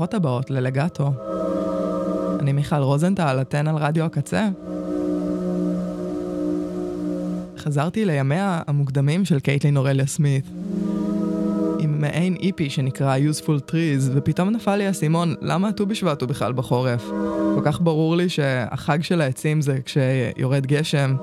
ברוכות הבאות ללגטו. אני מיכל רוזנטל, אתן על רדיו הקצה. חזרתי לימיה המוקדמים של קייטלין אורליה סמית. עם מעין איפי שנקרא Useful Trees, ופתאום נפל לי האסימון, למה הט"ו בשבט הוא בכלל בחורף? כל כך ברור לי שהחג של העצים זה כשיורד גשם.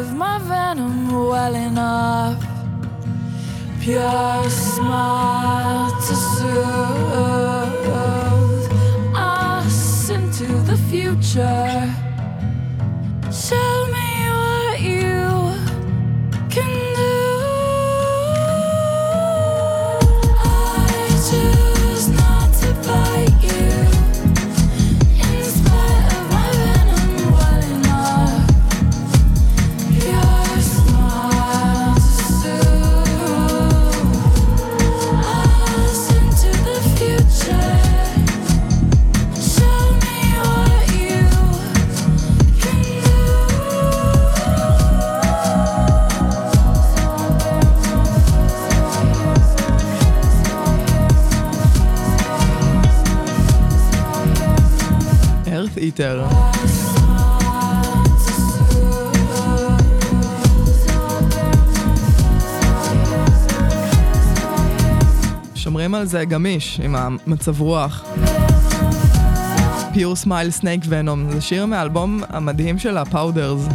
Of my venom welling up. Pure smile to soothe us into the future. Eartheater. שומרים על זה גמיש עם המצב רוח. Pure Smile Snake Venom, זה שיר מהאלבום המדהים של ה Powders.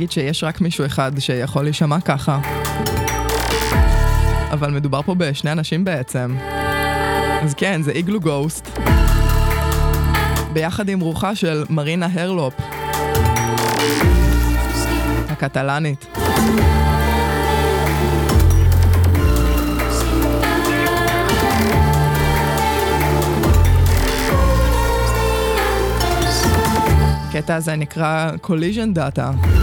להגיד שיש רק מישהו אחד שיכול להישמע ככה. אבל מדובר פה בשני אנשים בעצם. אז כן, זה איגלו גוסט. ביחד עם רוחה של מרינה הרלופ. הקטלנית. הקטע הזה נקרא collision data.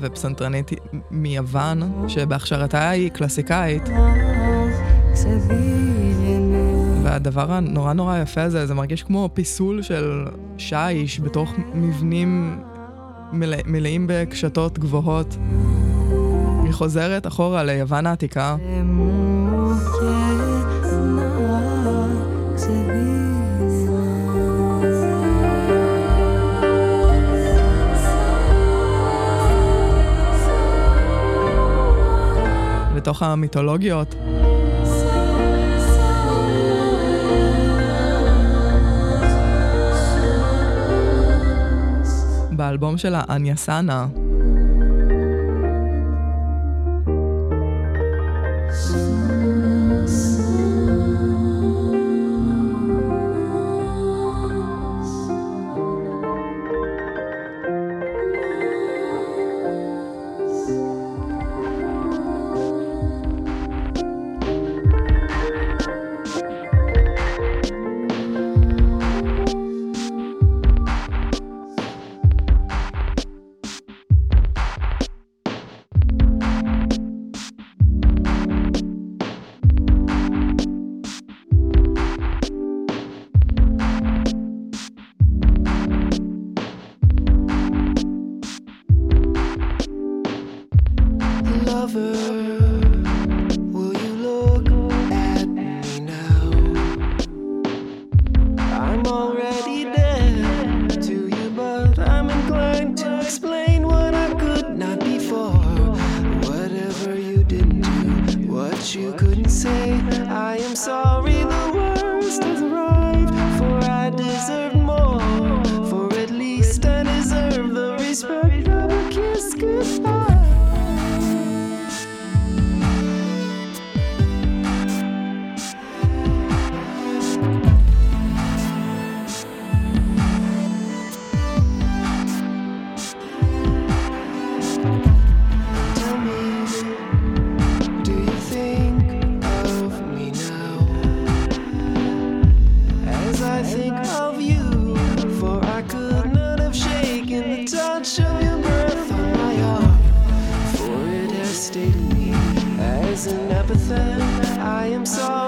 ופסנתרנית מיוון, שבהכשרתה היא קלאסיקאית. והדבר הנורא נורא יפה הזה, זה מרגיש כמו פיסול של שיש בתוך מבנים מלא, מלאים בקשתות גבוהות. היא חוזרת אחורה ליוון העתיקה. מתוך המיתולוגיות. באלבום שלה, אניה סאנה, I am sorry.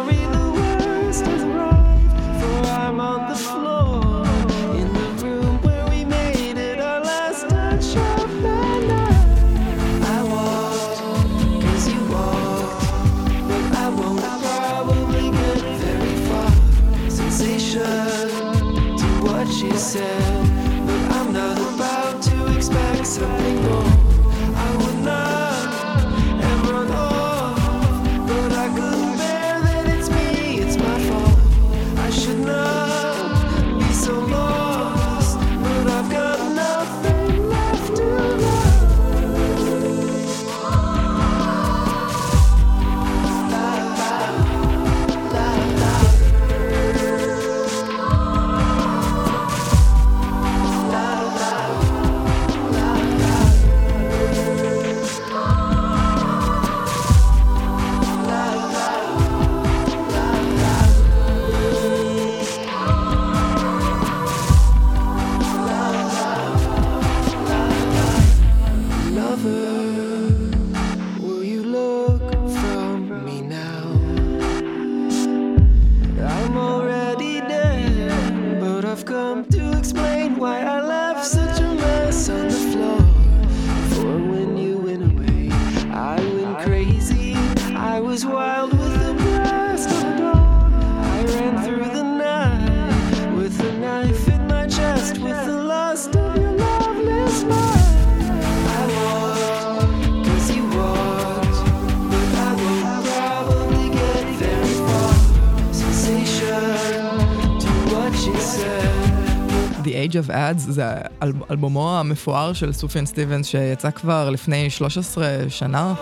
Age of Ads, זה אל, אלבומו המפואר של סופיאן סטיבנס שיצא כבר לפני 13 שנה.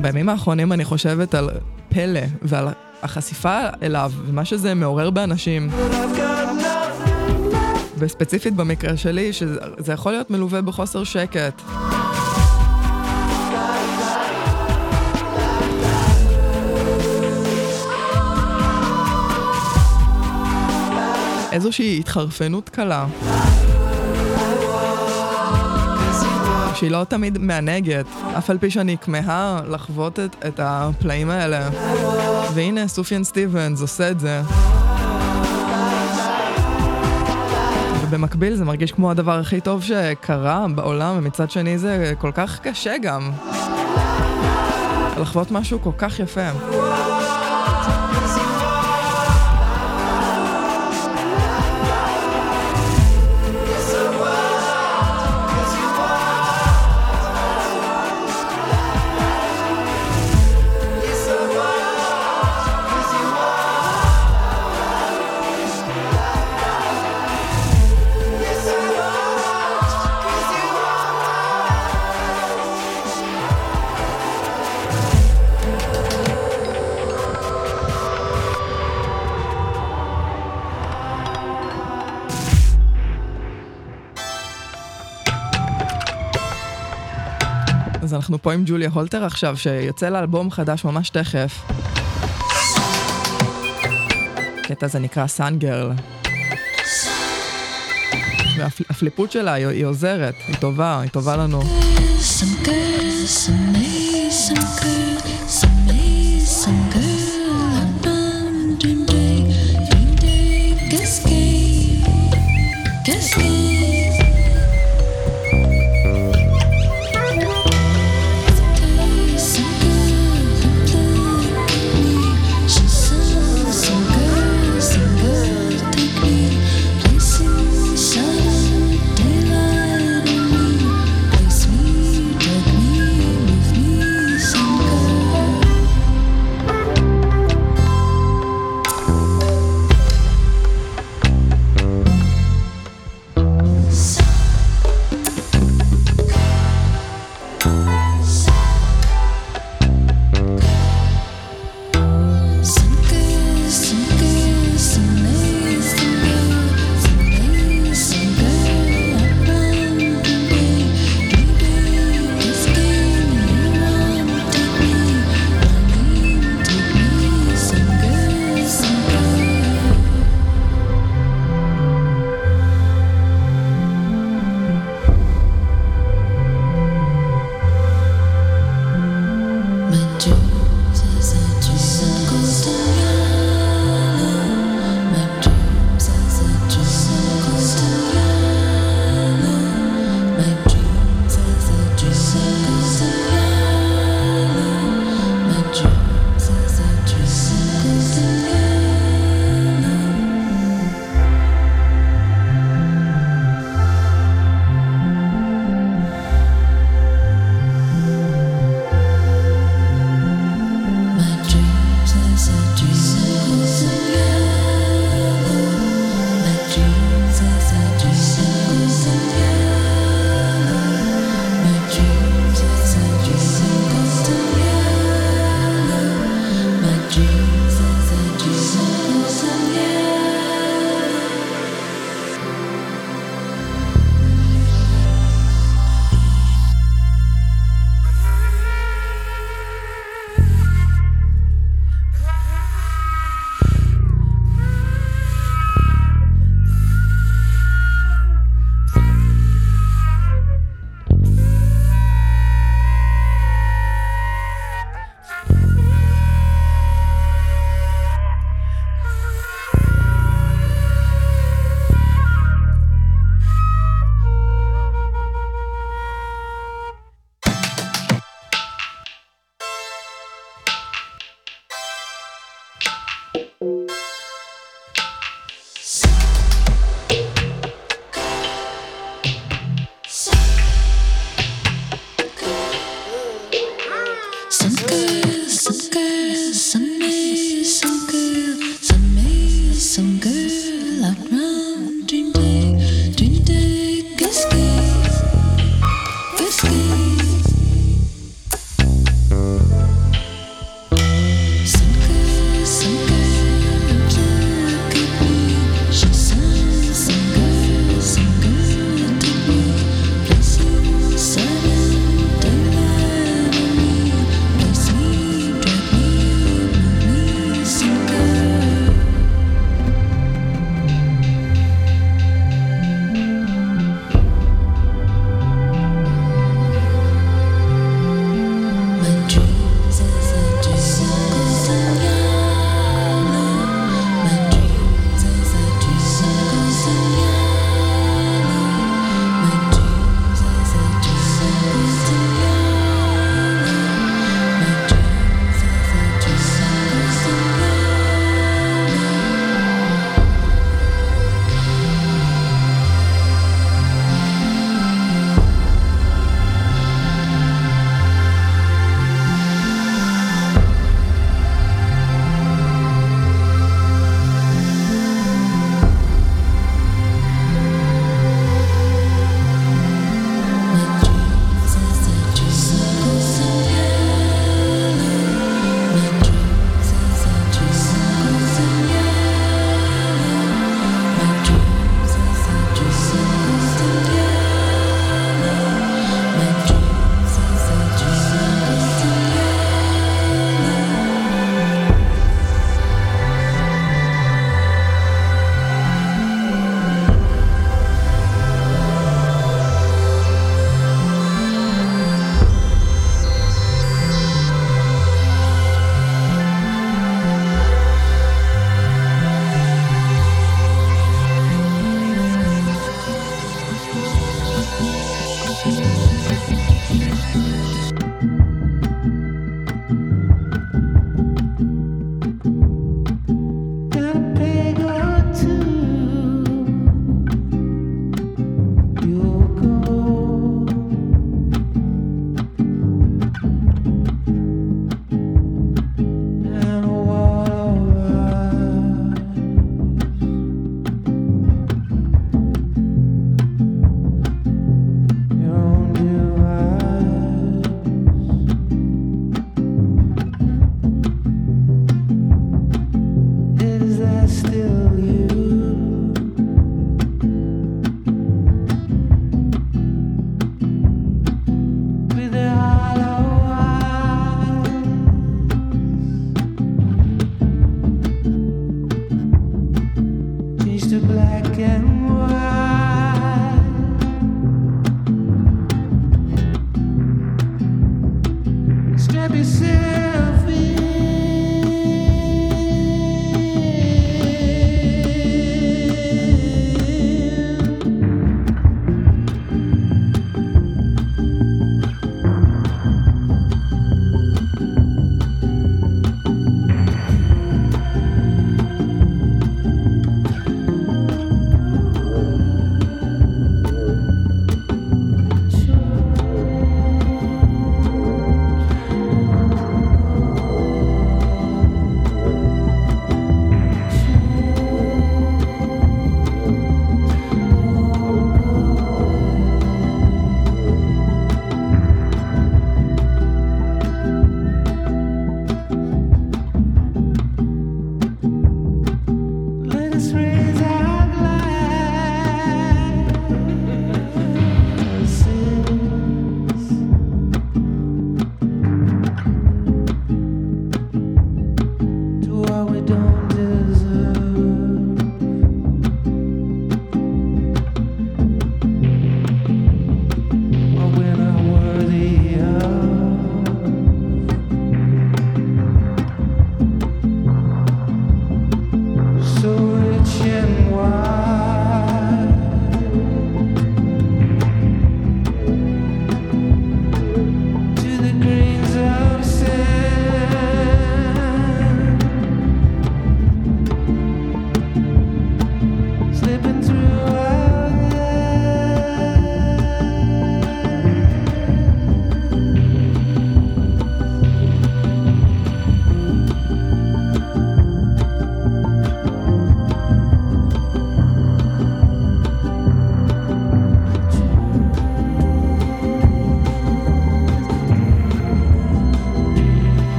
בימים האחרונים אני חושבת על פלא ועל החשיפה אליו ומה שזה מעורר באנשים. וספציפית במקרה שלי, שזה יכול להיות מלווה בחוסר שקט. איזושהי התחרפנות קלה. שהיא לא תמיד מענגת, אף על פי שאני כמהה לחוות את, את הפלאים האלה. והנה, סופיאן סטיבנס עושה את זה. ובמקביל זה מרגיש כמו הדבר הכי טוב שקרה בעולם, ומצד שני זה כל כך קשה גם. לחוות משהו כל כך יפה. אנחנו פה עם ג'וליה הולטר עכשיו, שיוצא לה אלבום חדש ממש תכף. הקטע הזה נקרא סאן גרל. והפליפות שלה, היא, עוזרת, היא טובה, היא טובה לנו. Some girl, some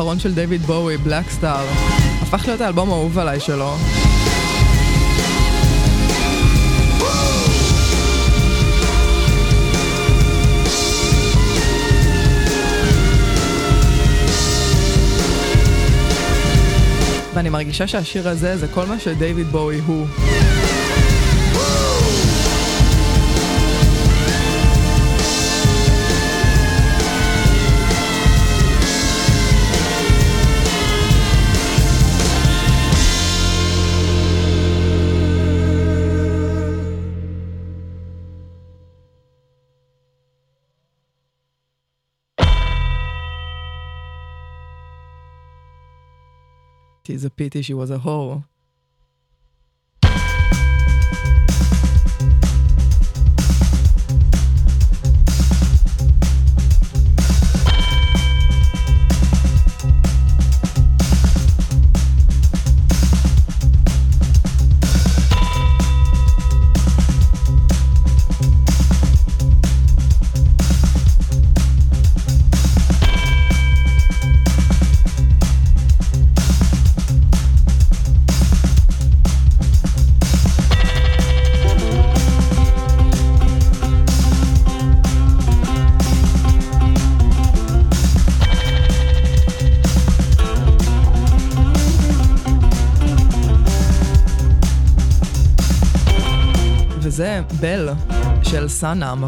האחרון של דיוויד בואי, בלק סטאר, הפך להיות האלבום האהוב עליי שלו. ואני מרגישה שהשיר הזה זה כל מה שדייוויד בואי הוא. Tis a pity she was a whore. בל של סאנאם.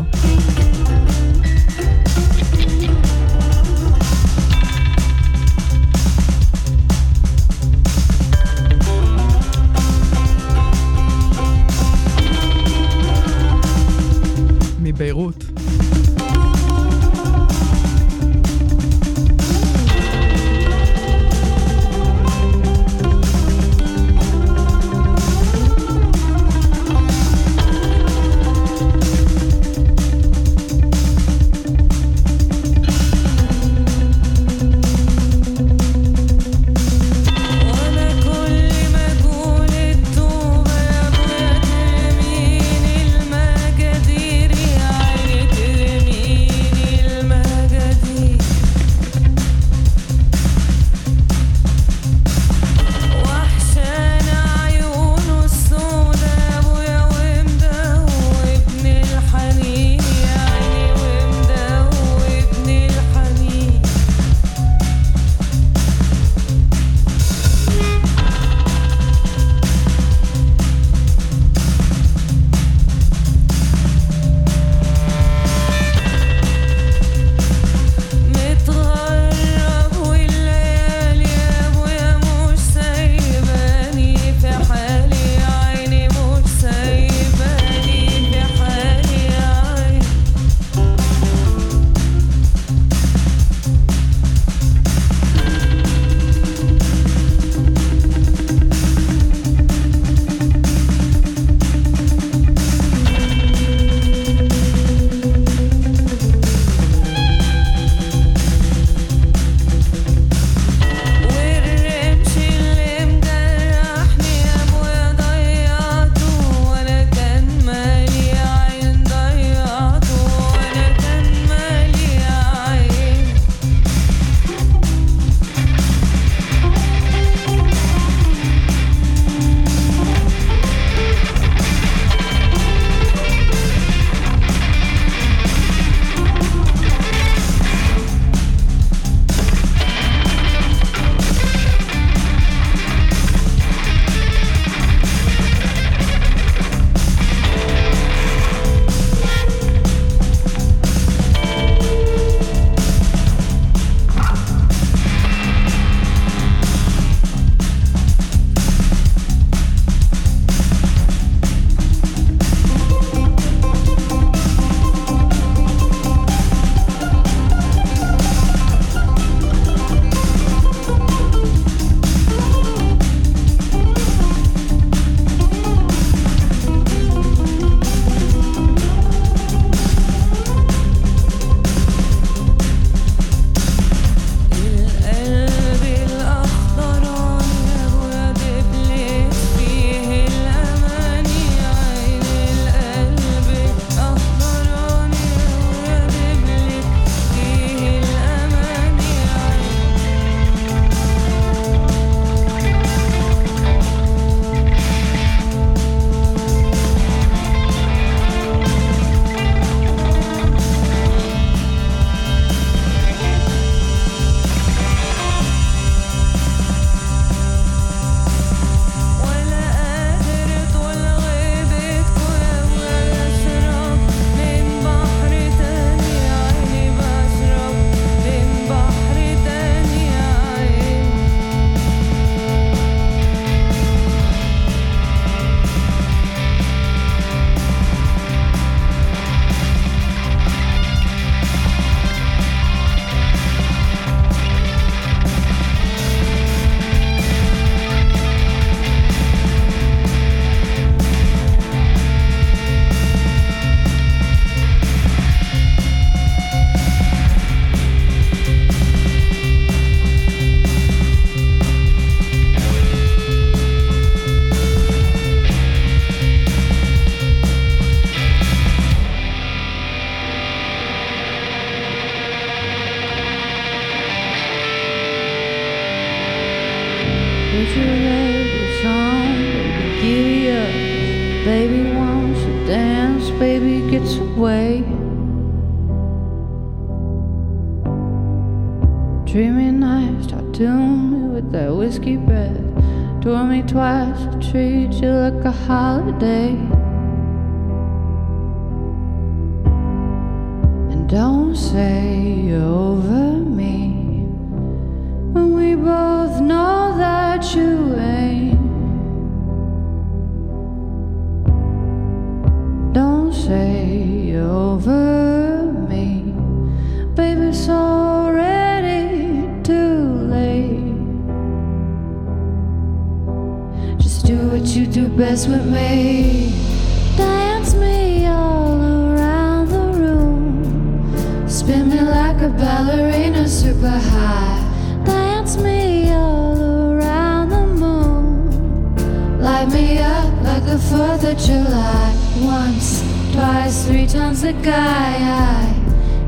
Fourth of July, once, twice, three times the guy I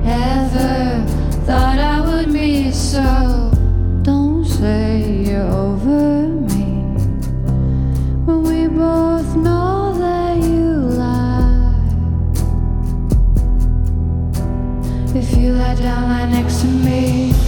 ever thought I would meet. So don't say you're over me when we both know that you lie. If you lie down right next to me.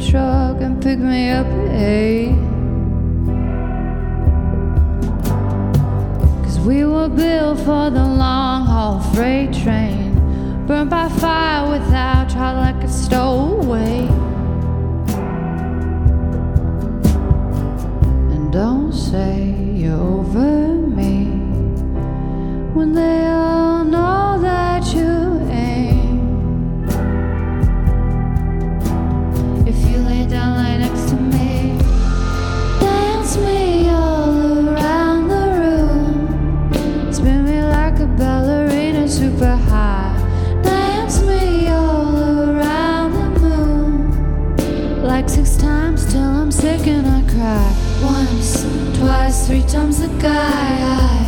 truck and pick me up at eight. Cause we were built for the long haul freight train. Burned by fire without trial like a stowaway. And don't say you're over me when they are. twice, three times the guy. I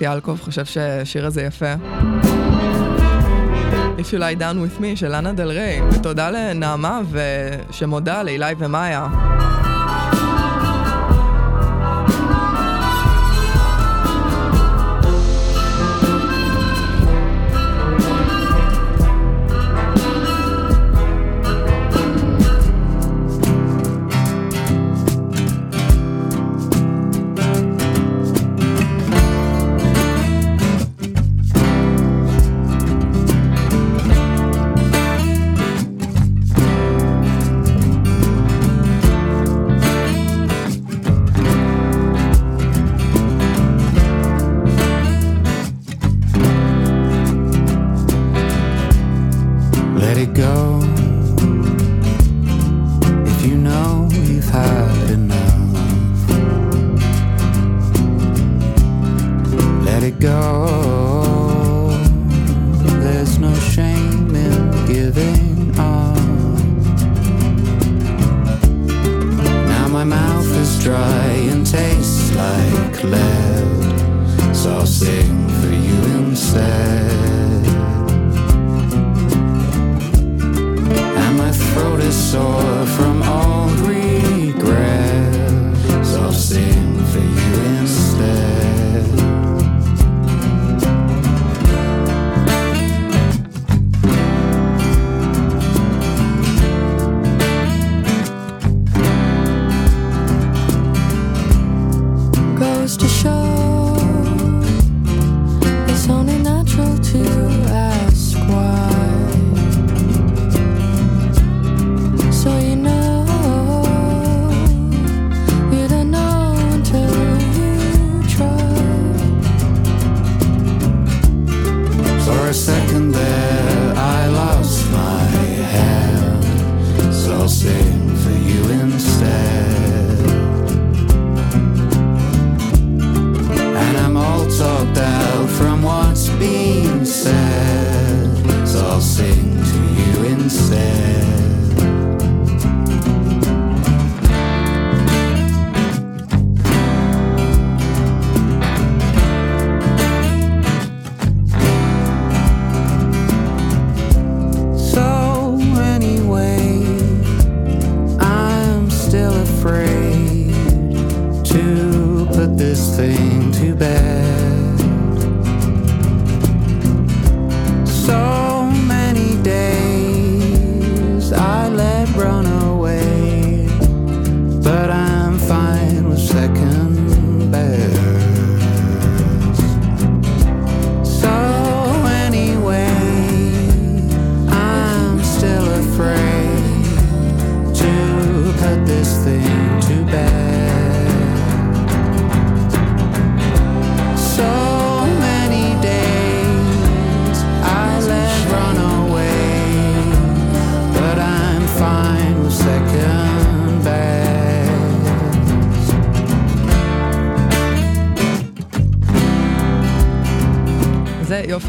פיאלקוב חושב שהשיר הזה יפה. If You Lie Down With Me של אנה דל ריי, ותודה לנעמה ושמודה לאילי ומאיה.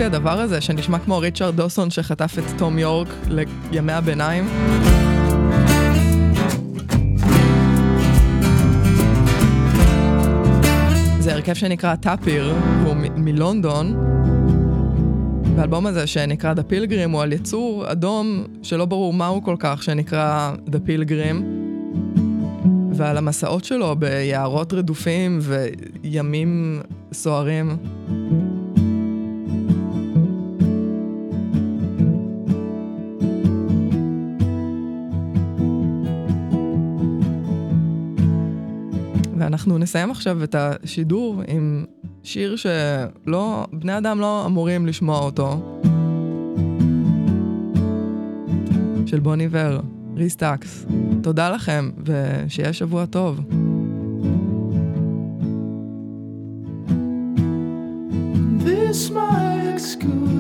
יופי הדבר הזה, שנשמע כמו ריצ'רד דוסון שחטף את תום יורק לימי הביניים. זה הרכב שנקרא טאפיר, הוא מלונדון. והאלבום הזה שנקרא The Pilgrim הוא על יצור אדום שלא ברור מהו כל כך, שנקרא The Pilgrim. ועל המסעות שלו ביערות רדופים וימים סוערים. נסיים עכשיו את השידור עם שיר שלא, בני אדם לא אמורים לשמוע אותו. של בוני ור, ריסטקס. תודה לכם, ושיהיה שבוע טוב. This my excavation